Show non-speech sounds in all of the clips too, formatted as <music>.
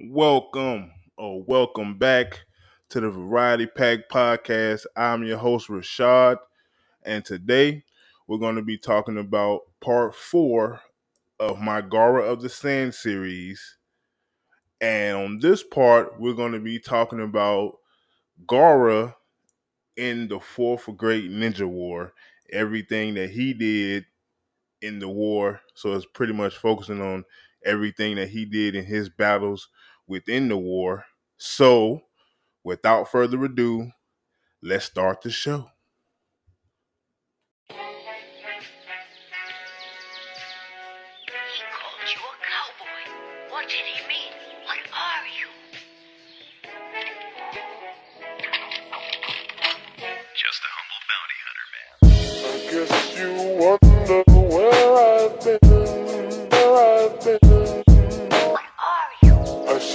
Welcome or welcome back to the Variety Pack Podcast. I'm your host, Rashad, and today we're going to be talking about part four of my Gaara of the Sand series. And on this part, we're going to be talking about Gaara in the fourth great ninja war, everything that he did in the war. So it's pretty much focusing on everything that he did in his battles within the war. So, without further ado, let's start the show.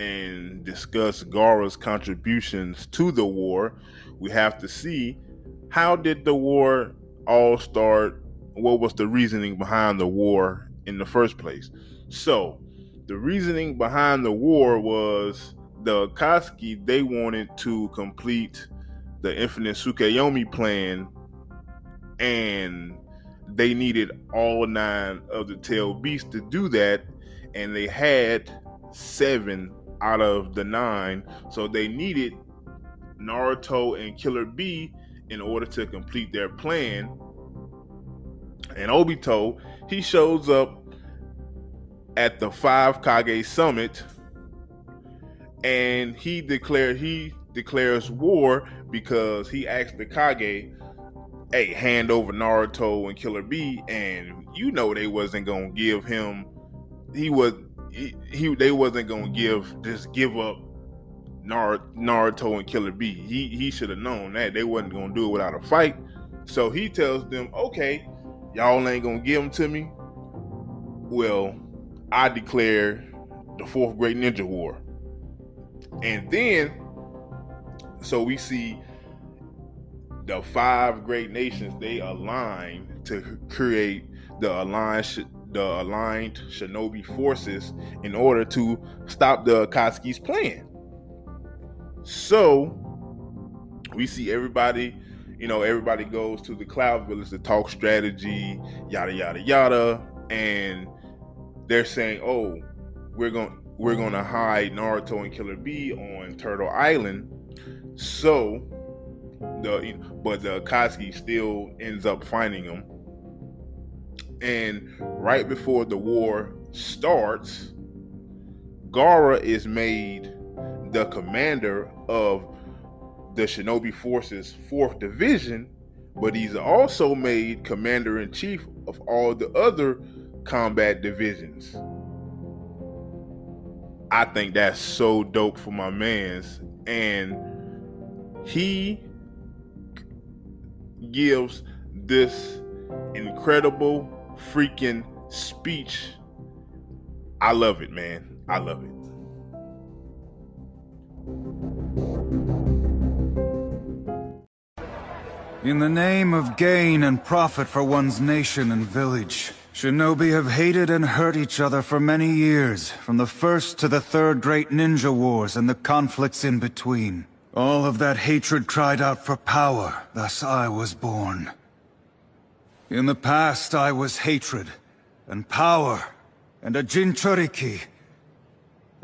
and discuss Gaara's contributions to the war, we have to see how did the war all start? What was the reasoning behind the war in the first place? So, the reasoning behind the war was the Akatsuki they wanted to complete the infinite Tsukuyomi plan and they needed all nine of the tail beasts to do that, and they had seven out of the nine, so they needed Naruto and Killer B in order to complete their plan. And Obito, he shows up at the Five Kage Summit, and he declared he declares war because he asked the Kage hey, hand over Naruto and Killer B, and you know they wasn't gonna give him. He was he, he they wasn't gonna give just give up Nar- Naruto and Killer B. He he should have known that they wasn't gonna do it without a fight. So he tells them, okay, y'all ain't gonna give them to me. Well, I declare the fourth great ninja war, and then so we see the five great nations they align to create the sh- the aligned shinobi forces in order to stop the Akatsuki's plan. So we see everybody, you know, everybody goes to the Cloud Village to talk strategy, yada yada yada, and they're saying, "Oh, we're going we're going to hide Naruto and Killer B on Turtle Island." So the but the Akatsuki still ends up finding him. And right before the war starts, Gaara is made the commander of the Shinobi Forces 4th Division, but he's also made commander in chief of all the other combat divisions. I think that's so dope for my mans. And he gives this incredible freaking speech. I love it, man. I love it. In the name of gain and profit for one's nation and village, shinobi have hated and hurt each other for many years, from the first to the third great ninja wars and the conflicts in between. All of that hatred cried out for power, thus I was born. In the past I was hatred, and power, and a Jinchuriki.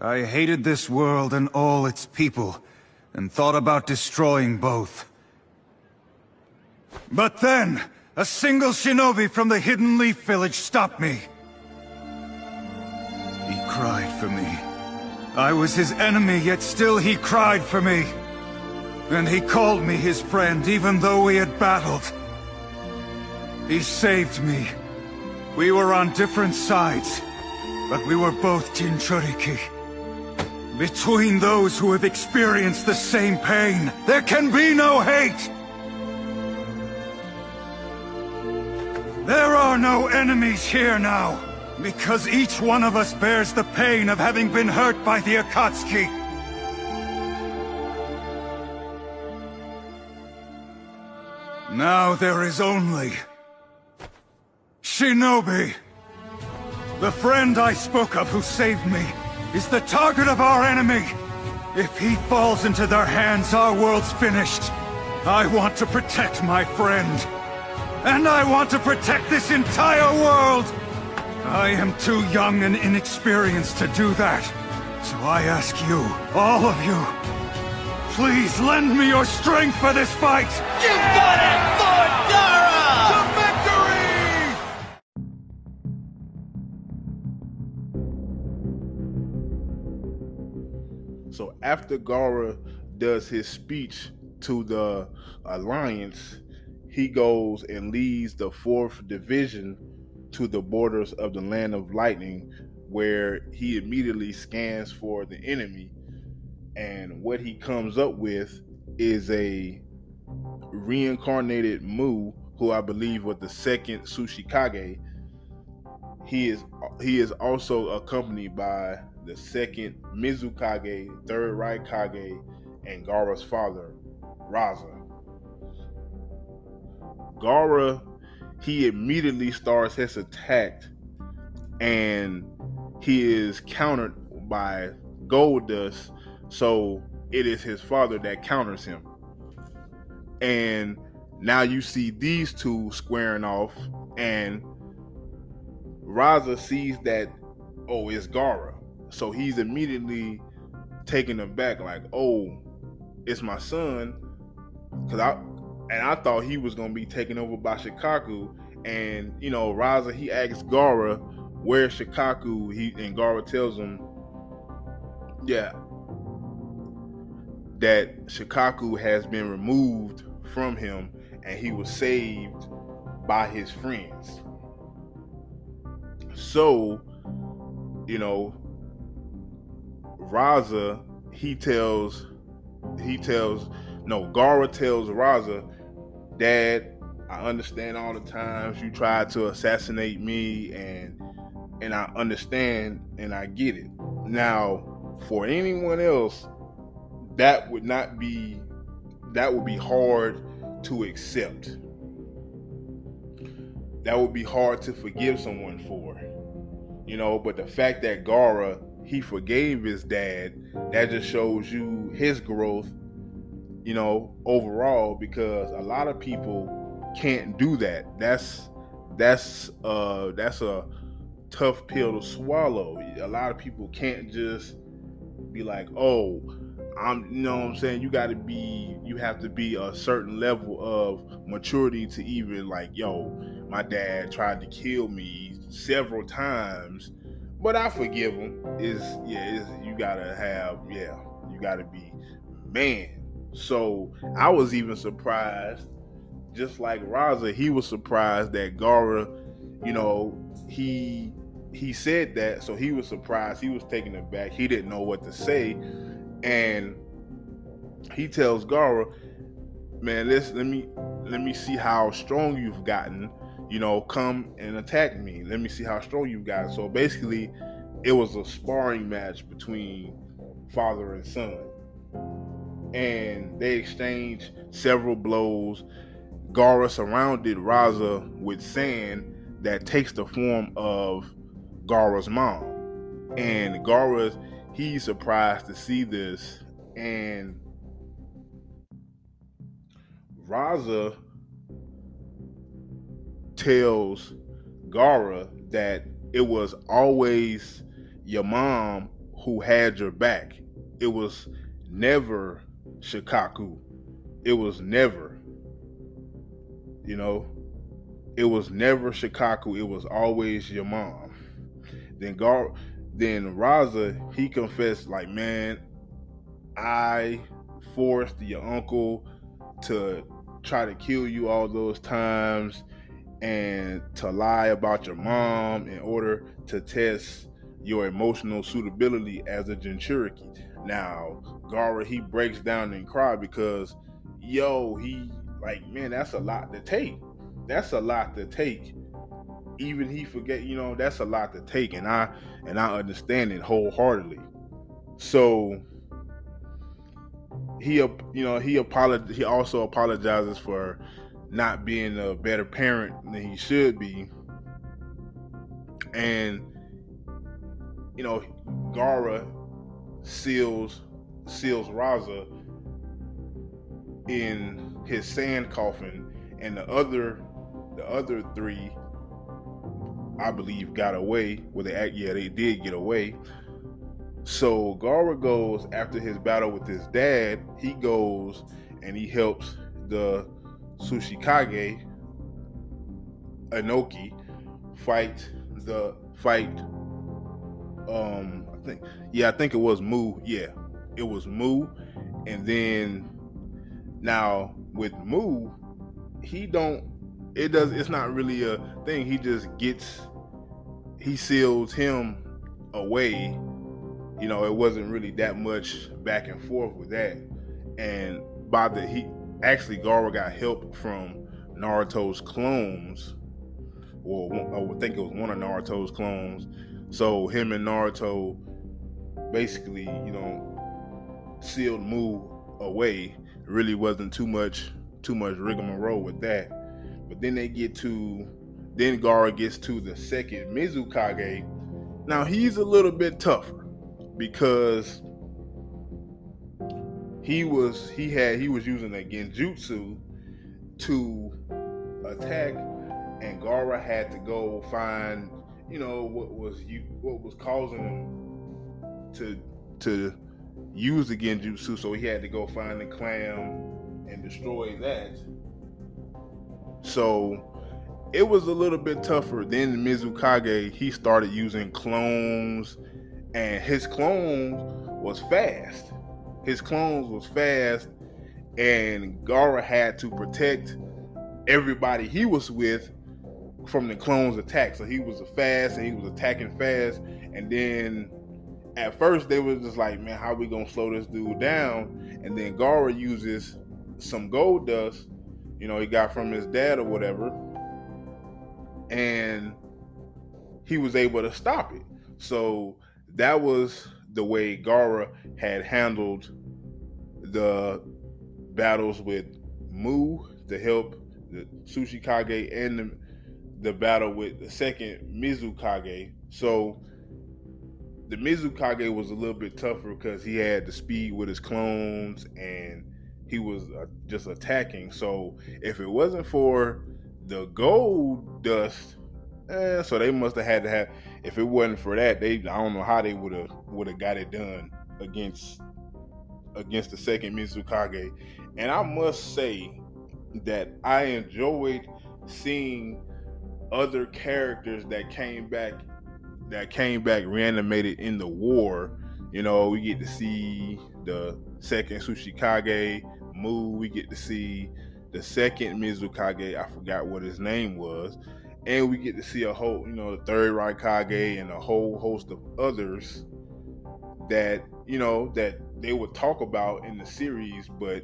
I hated this world and all its people, and thought about destroying both. But then, a single shinobi from the Hidden Leaf Village stopped me. He cried for me. I was his enemy, yet still he cried for me. And he called me his friend, even though we had battled. He saved me. We were on different sides, but we were both Jinchuriki. Between those who have experienced the same pain, there can be no hate! There are no enemies here now, because each one of us bears the pain of having been hurt by the Akatsuki. Now there is only... Shinobi! The friend I spoke of who saved me is the target of our enemy! If he falls into their hands, our world's finished. I want to protect my friend. And I want to protect this entire world! I am too young and inexperienced to do that. So I ask you, all of you, please lend me your strength for this fight! You got it, Lord So after Gaara does his speech to the alliance, he goes and leads the fourth division to the borders of the land of lightning, where he immediately scans for the enemy. And what he comes up with is a reincarnated Mu, who I believe was the second Tsuchikage. He is he is also accompanied by the second Mizukage, third Raikage, and Gaara's father, Rasa. Gaara, he immediately starts his attack, and he is countered by gold dust. So it is his father that counters him, and now you see these two squaring off, and Rasa sees that oh, it's Gaara, so he's immediately taken aback, like oh, it's my son, because I and I thought he was gonna be taken over by Shukaku. And you know, Rasa he asks Gaara where's Shukaku. He and Gaara tells him, yeah, that Shukaku has been removed from him and he was saved by his friends. So, you know, Rasa he tells he tells no Gaara tells Rasa Dad, I understand all the times you tried to assassinate me and and I understand and I get it. Now, for anyone else, that would not be that would be hard to accept. That would be hard to forgive someone for. You know, but the fact that Gaara he forgave his dad, that just shows you his growth you know, overall, because a lot of people can't do that. That's that's uh that's a tough pill to swallow. A lot of people can't just be like, oh, I'm you know what I'm saying, you gotta be you have to be a certain level of maturity to even like, yo, my dad tried to kill me several times, but I forgive him. Is yeah, is you gotta have, yeah, you gotta be man so I was even surprised, just like Rasa, he was surprised that Gaara, you know, he he said that, so he was surprised. He was taken aback. He didn't know what to say, and he tells Gaara, "Man, let's let me let me see how strong you've gotten. You know, come and attack me. Let me see how strong you've gotten." So basically, it was a sparring match between father and son and they exchanged several blows. Gaara surrounded Rasa with sand that takes the form of Gaara's mom. And Gaara, he's surprised to see this. And Rasa tells Gaara that it was always your mom who had your back. It was never Shukaku. It was never, you know, it was never Shukaku. It was always your mom. Then Gar, then Rasa, he confessed like, man, I forced your uncle to try to kill you all those times and to lie about your mom in order to test your emotional suitability as a Jinchuriki. Now, Gaara, he breaks down and cry because, yo, he like, man, that's a lot to take. That's a lot to take. Even he forget, you know, that's a lot to take, and I and I understand it wholeheartedly. So he, you know, he apolog- He also apologizes for not being a better parent than he should be, and you know, Gaara seals seals Rasa in his sand coffin, and the other the other three, I believe, got away. Well, they yeah, they did get away. So Gaara goes after his battle with his dad. He goes and he helps the Tsuchikage Inoki fight the fight. Um, I think yeah, I think it was Mu. Yeah, it was Mu, and then now with Mu, he don't. It does. It's not really a thing. He just gets. He seals him away. You know, it wasn't really that much back and forth with that. And by the he actually Gaara got help from Naruto's clones, or I think it was one of Naruto's clones. So him and Naruto basically, you know, sealed Mu away. Really wasn't too much too much rigmarole with that. But then they get to then Gaara gets to the second Mizukage. Now he's a little bit tougher because he was he had he was using a genjutsu to attack and Gaara had to go find you know what was you what was causing him to to use the genjutsu so he had to go find the clam and destroy that. So it was a little bit tougher. Then Mizukage he started using clones and his clones was fast. His clones was fast and Gaara had to protect everybody he was with from the clones attack. So he was fast and he was attacking fast. And then at first they was just like man how we gonna slow this dude down? And then Gaara uses some gold dust you know he got from his dad or whatever and he was able to stop it. So that was the way Gaara had handled the battles with Mu to help the Tsuchikage and the, the battle with the second Mizukage. So the Mizukage was a little bit tougher because he had the speed with his clones and he was uh, just attacking. So if it wasn't for the gold dust, eh, so they must have had to have. If it wasn't for that, they I don't know how they would have would have got it done against against the second Mizukage. And I must say that I enjoyed seeing other characters that came back that came back reanimated in the war. You know, we get to see the second Tsuchikage Mu. We get to see the second Mizukage. I forgot what his name was. And we get to see a whole, you know, the third Raikage and a whole host of others that, you know, that they would talk about in the series, but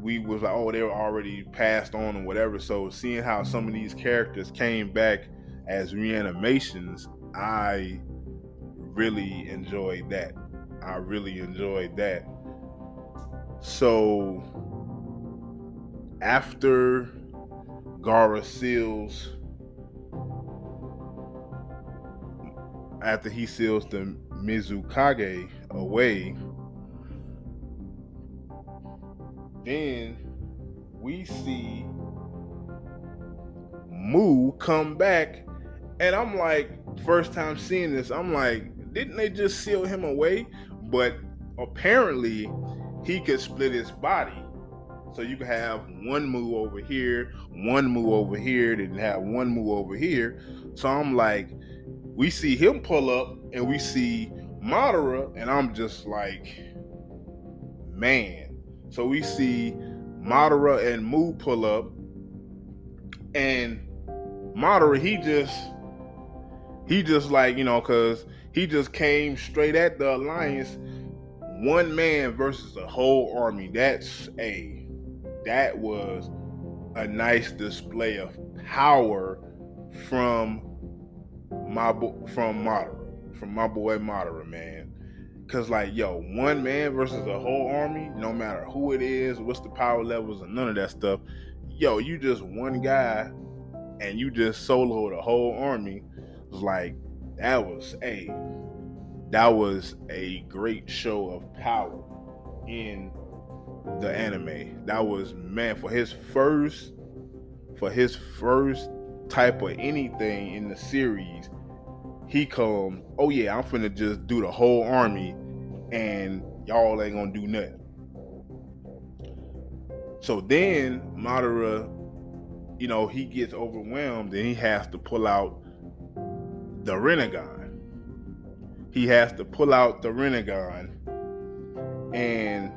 we was like, oh, they were already passed on or whatever. So seeing how some of these characters came back as reanimations, I really enjoyed that. I really enjoyed that. So after Gaara seals, after he seals the Mizukage away, then we see Mu come back, and I'm like, first time seeing this, I'm like, didn't they just seal him away? But apparently, he could split his body. So you could have one Mu over here, one Mu over here, then have one Mu over here. So I'm like, we see him pull up, and we see Madara, and I'm just like, man. So we see Madara and Mu pull up, and Madara he just he just like you know because he just came straight at the alliance, one man versus a whole army. That's a that was a nice display of power from my bo- from Madara, from my boy Madara, man. Cause like yo, one man versus a whole army, no matter who it is, what's the power levels, and none of that stuff. Yo, you just one guy, and you just soloed a whole army. It was like that was a that was a great show of power in the anime. That was man for his first for his first type of anything in the series. He come, oh yeah, I'm finna just do the whole army, and y'all ain't gonna do nothing. So then Madara, you know, he gets overwhelmed and he has to pull out the Rinnegan. He has to pull out the Rinnegan and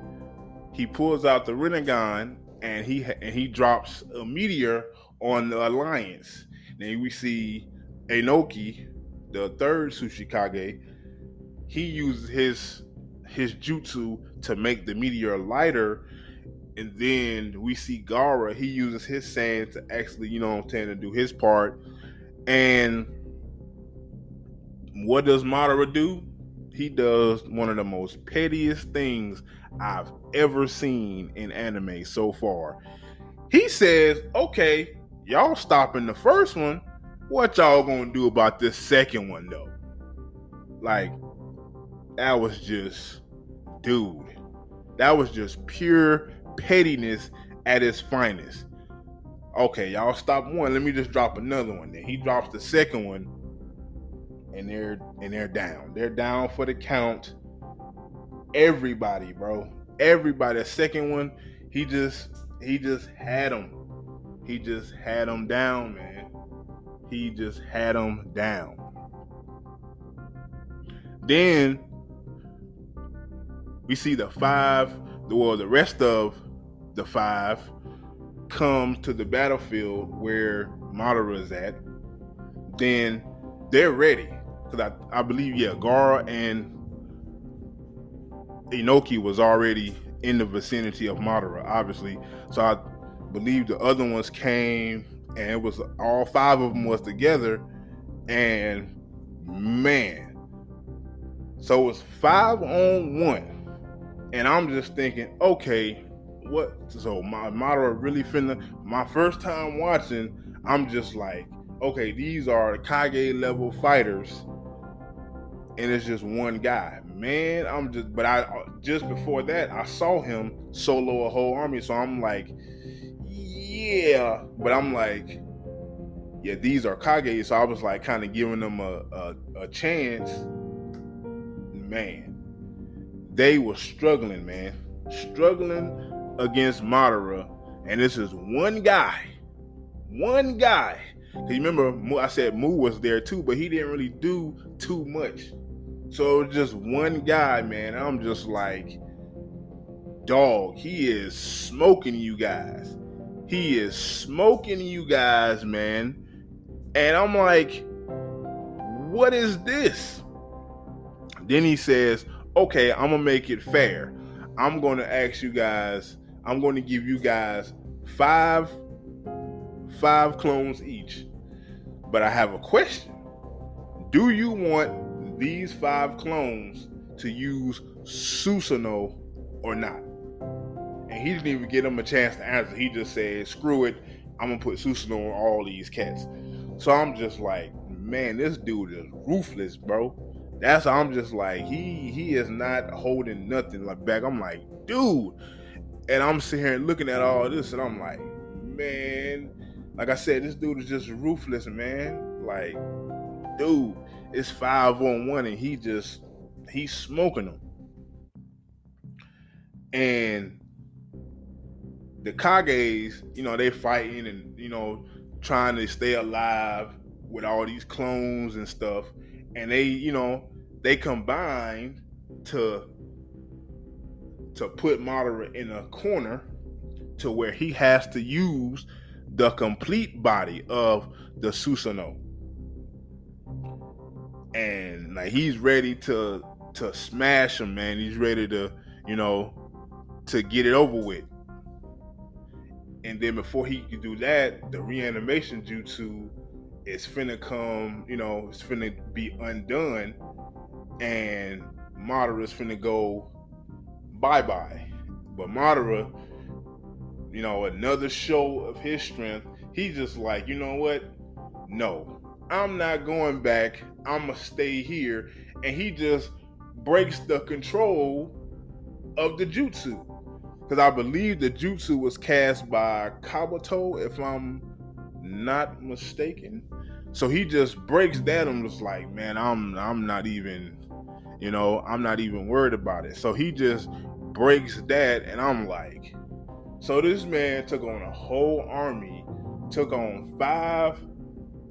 he pulls out the Rinnegan and he and he drops a meteor on the Alliance. Then we see Enoki, the third Tsuchikage. He uses his his jutsu to make the meteor lighter, and then we see Gaara. He uses his sand to actually, you know, what I'm saying, to do his part. And what does Madara do? He does one of the most pettiest things I've ever seen in anime so far. He says, "Okay, y'all stopping the first one. What y'all gonna do about this second one, though?" Like, that was just, dude, that was just pure pettiness at its finest. Okay, y'all stop one. Let me just drop another one. Then he drops the second one, and they're and they're down. They're down for the count. Everybody, bro, everybody. The second one, he just he just had them. He just had them down, man. He just had them down. Then we see the five, well, the rest of the five come to the battlefield where Madara is at. Then they're ready. Because I, I believe, yeah, Gaara and Inoki was already in the vicinity of Madara, obviously. So I believe the other ones came and it was all five of them was together. And man, so it was five on one. And I'm just thinking, okay, what? So my Madara really finna. My first time watching, I'm just like, okay, these are Kage level fighters, and it's just one guy. Man, I'm just. But I just before that, I saw him solo a whole army, so I'm like, yeah. But I'm like, yeah, these are Kage. So I was like, kind of giving them a, a a chance. Man, they were struggling, man, struggling against Madara, and this is one guy, one guy. Cause you remember, I said Mu was there too, but he didn't really do too much. So just one guy, man. I'm just like, dog. He is smoking you guys. He is smoking you guys, man. And I'm like, what is this? Then he says, okay, I'm gonna make it fair. I'm gonna ask you guys I'm going to give you guys five five clones each. But I have a question. Do you want these five clones to use Susanoo or not? He didn't even give him a chance to answer. He just said, screw it. I'm gonna put Susanoo on all these cats. So I'm just like, man, this dude is ruthless, bro. That's I'm just like, he he is not holding nothing like back. I'm like, dude, and I'm sitting here looking at all this, and I'm like, man, like I said, this dude is just ruthless, man. Like, dude, it's five on one, and he just he's smoking them. And the Kages, you know, they're fighting and you know trying to stay alive with all these clones and stuff, and they, you know, they combine to to put Madara in a corner to where he has to use the complete body of the Susanoo. And like he's ready to to smash him, man. He's ready to you know, to get it over with. And then before he could do that, the reanimation jutsu is finna come, you know, it's finna be undone, and Madara's finna go bye bye. But Madara, you know, another show of his strength, he's just like, you know what? No, I'm not going back. I'm gonna stay here. And he just breaks the control of the jutsu. Because I believe the jutsu was cast by Kabuto, if I'm not mistaken. So he just breaks that and was like, man, I'm I'm not even, you know, I'm not even worried about it. So he just breaks that, and I'm like, so this man took on a whole army, took on five,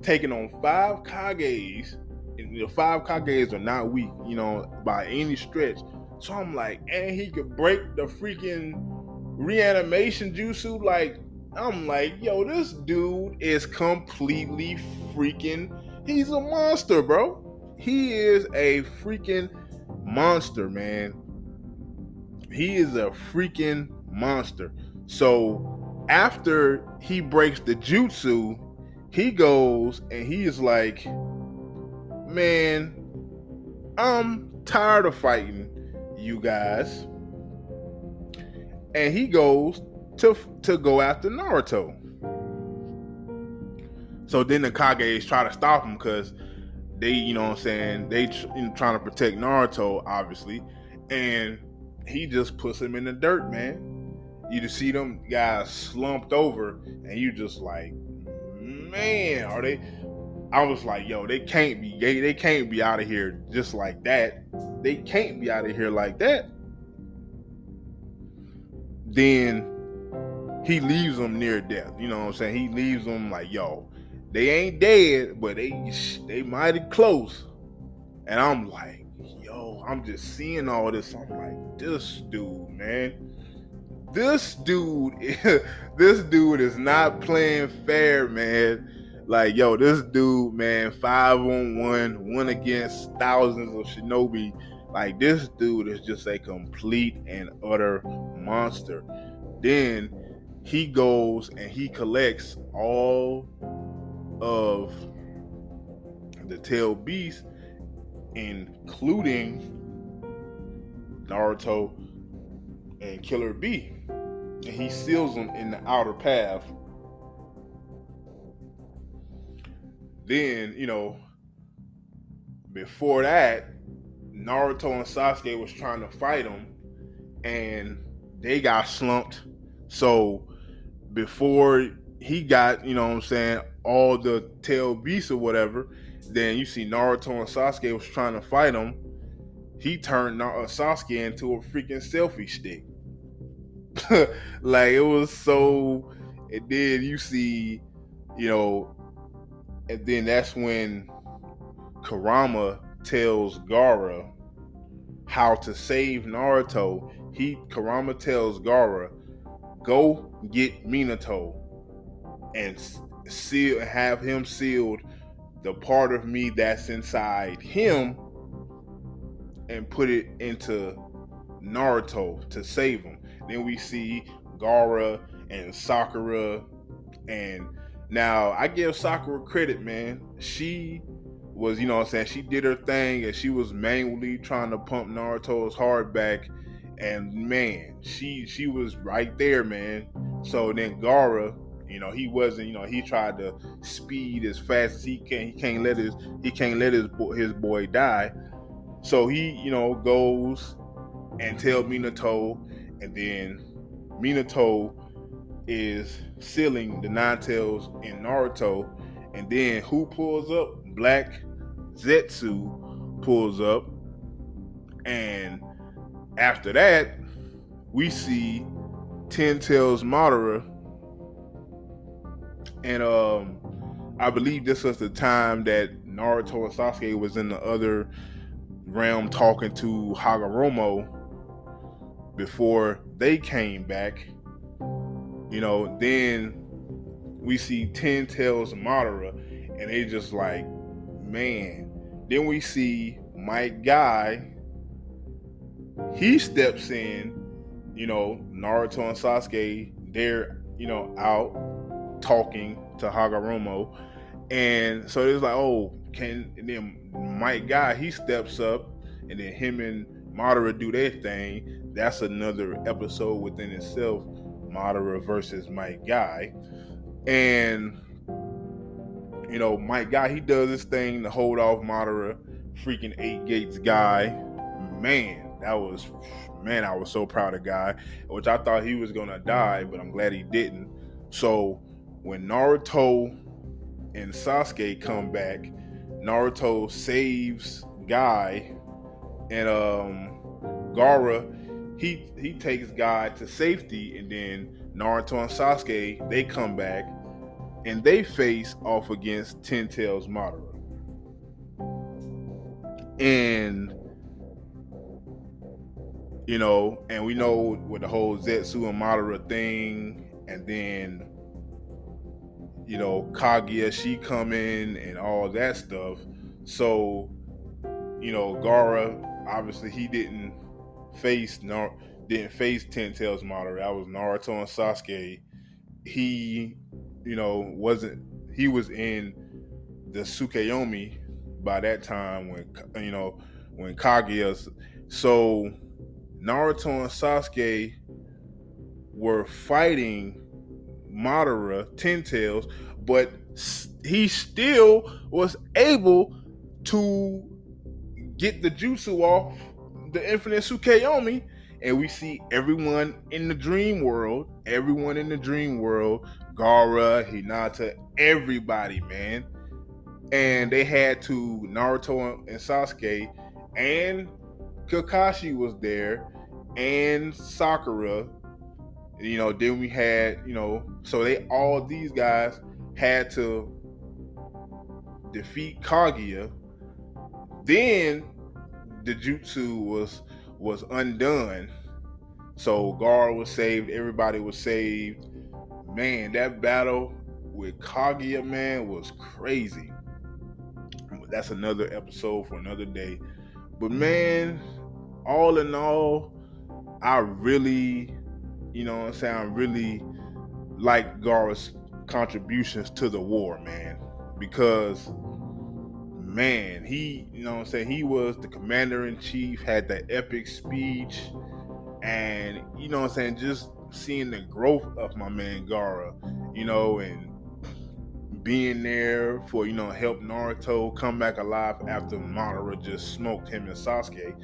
taking on five Kages. And the five Kages are not weak, you know, by any stretch. So I'm like, and he could break the freaking reanimation jutsu. Like, I'm like, yo, this dude is completely freaking. He's a monster, bro. He is a freaking monster, man. He is a freaking monster. So after he breaks the jutsu, he goes and he is like, man, I'm tired of fighting you guys. And he goes to to go after Naruto. So then the Kages try to stop him because they, you know what I'm saying, they tr- trying to protect Naruto, obviously. And he just puts him in the dirt, man. You just see them guys slumped over, and you just like, man, are they? I was like, yo, they can't be gay. They can't be out of here just like that. They can't be out of here like that. Then he leaves them near death. You know what I'm saying? He leaves them like, yo, they ain't dead, but they they mighty close. And I'm like, yo, I'm just seeing all this. I'm like, this dude, man. This dude, <laughs> this dude is not playing fair, man. Like, yo, this dude, man, five on one, one against thousands of shinobi. Like, this dude is just a complete and utter monster. Then he goes and he collects all of the tail beasts, including Naruto and Killer B. And he seals them in the outer path. Then, you know, before that, Naruto and Sasuke was trying to fight him and they got slumped. So before he got, you know what I'm saying, all the tail beasts or whatever, then you see Naruto and Sasuke was trying to fight him. He turned uh, Sasuke into a freaking selfie stick. <laughs> like it was so and then you see, you know, and then that's when Kurama tells Gaara how to save Naruto. He Kurama tells Gaara, go get Minato and seal have him sealed the part of me that's inside him and put it into Naruto to save him. Then we see Gaara and Sakura and now I give Sakura credit, man. She was, you know I'm saying, she did her thing and she was manually trying to pump Naruto's heart back. And man, she she was right there, man. So then Gaara, you know, he wasn't, you know, he tried to speed as fast as he can. He can't let his he can't let his boy, his boy die. So he, you know, goes and tell Minato, and then Minato is sealing the nine tails in Naruto, and then who pulls up? Black Zetsu pulls up, and after that, we see Ten Tails Madara, and um, I believe this was the time that Naruto and Sasuke was in the other realm talking to Hagoromo before they came back. You know, then we see Ten Tails Madara, and they just like, man. Then we see Might Guy. he steps in, you know, Naruto and Sasuke, they're, you know, out talking to Hagoromo. And so it's like, oh, can then Might Guy, he steps up, and then him and Madara do their thing. That's another episode within itself, Madara versus Might Guy. And you know, Might Guy, he does this thing to hold off Madara, freaking eight gates guy. Man, that was man, I was so proud of Guy, which I thought he was gonna die, but I'm glad he didn't. So when Naruto and Sasuke come back, Naruto saves Guy, and um Gaara, he he takes Guy to safety, and then Naruto and Sasuke they come back, and they face off against Ten Tails Madara, and you know, and we know with the whole Zetsu and Madara thing, and then you know Kaguya she come in and all that stuff. So, you know, Gaara obviously he didn't face Nar- didn't face Ten Tails Madara. That was Naruto and Sasuke. He, you know, wasn't he was in the Tsukuyomi by that time when you know when Kaguya. So Naruto and Sasuke were fighting Madara, Ten Tails, but he still was able to get the jutsu off the Infinite Tsukuyomi, and we see everyone in the dream world, everyone in the dream world, Gaara, Hinata, everybody, man. And they had to Naruto and Sasuke and Kakashi was there and Sakura. You know, then we had, you know, so they all these guys had to defeat Kaguya. Then the jutsu was was undone. So Gar was saved, everybody was saved. Man, that battle with Kaguya, man, was crazy. That's another episode for another day. But man, all in all, I really, you know what I'm saying, I really like Gar's contributions to the war, man. Because man, he, you know I'm saying, he was the commander in chief, had that epic speech, and you know I'm saying, just seeing the growth of my man Gaara, you know, and being there for, you know, help Naruto come back alive after Madara just smoked him and Sasuke.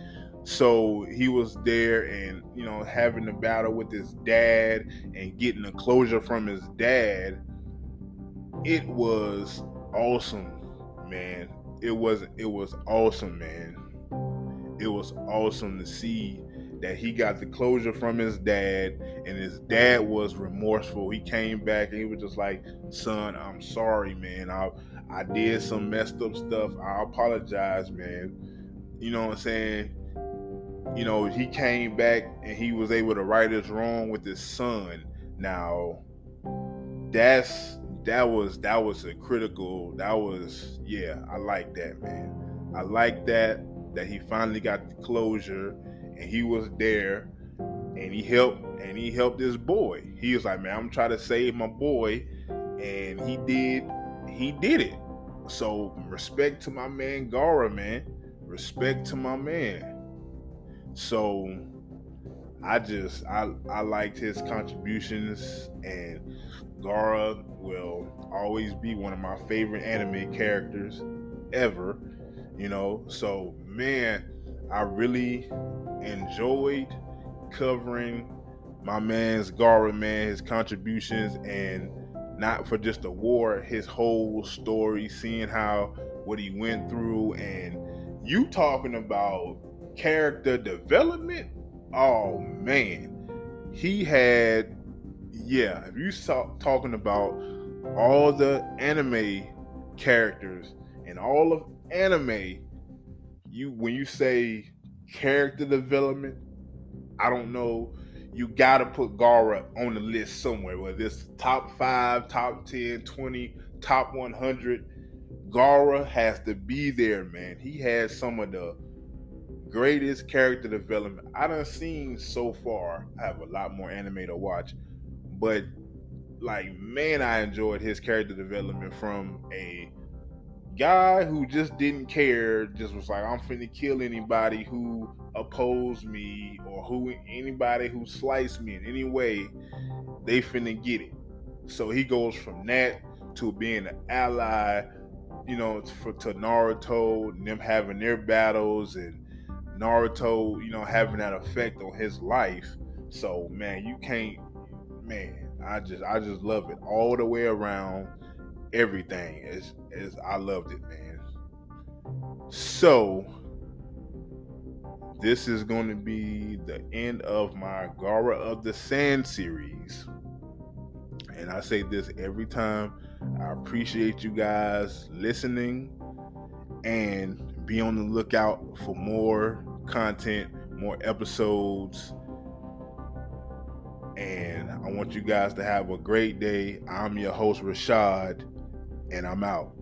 So he was there and, you know, having the battle with his dad and getting the closure from his dad. It was awesome, man. It was it was awesome, man. It was awesome to see that he got the closure from his dad and his dad was remorseful. He came back and he was just like, "Son, I'm sorry, man. I I did some messed up stuff. I apologize, man." You know what I'm saying? You know, he came back and he was able to right his wrong with his son. Now, that's that was that was a critical. That was yeah, I like that, man. I like that that he finally got the closure and he was there and he helped and he helped his boy. He was like, man, I'm trying to save my boy, and he did he did it. So respect to my man Gaara, man. Respect to my man. So I just I I liked his contributions and Gaara will always be one of my favorite anime characters ever. You know, so man, I really enjoyed covering my man's Gaara man, his contributions, and not for just the war, his whole story, seeing how what he went through, and you talking about character development. Oh man, he had yeah. If you saw talking about all the anime characters and all of anime, you when you say character development, I don't know. You got to put Gaara on the list somewhere, whether it's top five, top 10, 20, top 100. Gaara has to be there, man. He has some of the greatest character development I done seen so far. I have a lot more anime to watch, but like man, I enjoyed his character development from a guy who just didn't care, just was like, I'm finna kill anybody who opposed me or who anybody who sliced me in any way, they finna get it. So he goes from that to being an ally, you know, for to Naruto and them having their battles and Naruto, you know, having that effect on his life. So man, you can't man, I just I just love it all the way around. Everything is is I loved it, man. So this is going to be the end of my Gaara of the Sand series. And I say this every time. I appreciate you guys listening and be on the lookout for more content, more episodes. And I want you guys to have a great day. I'm your host, Rashad, and I'm out.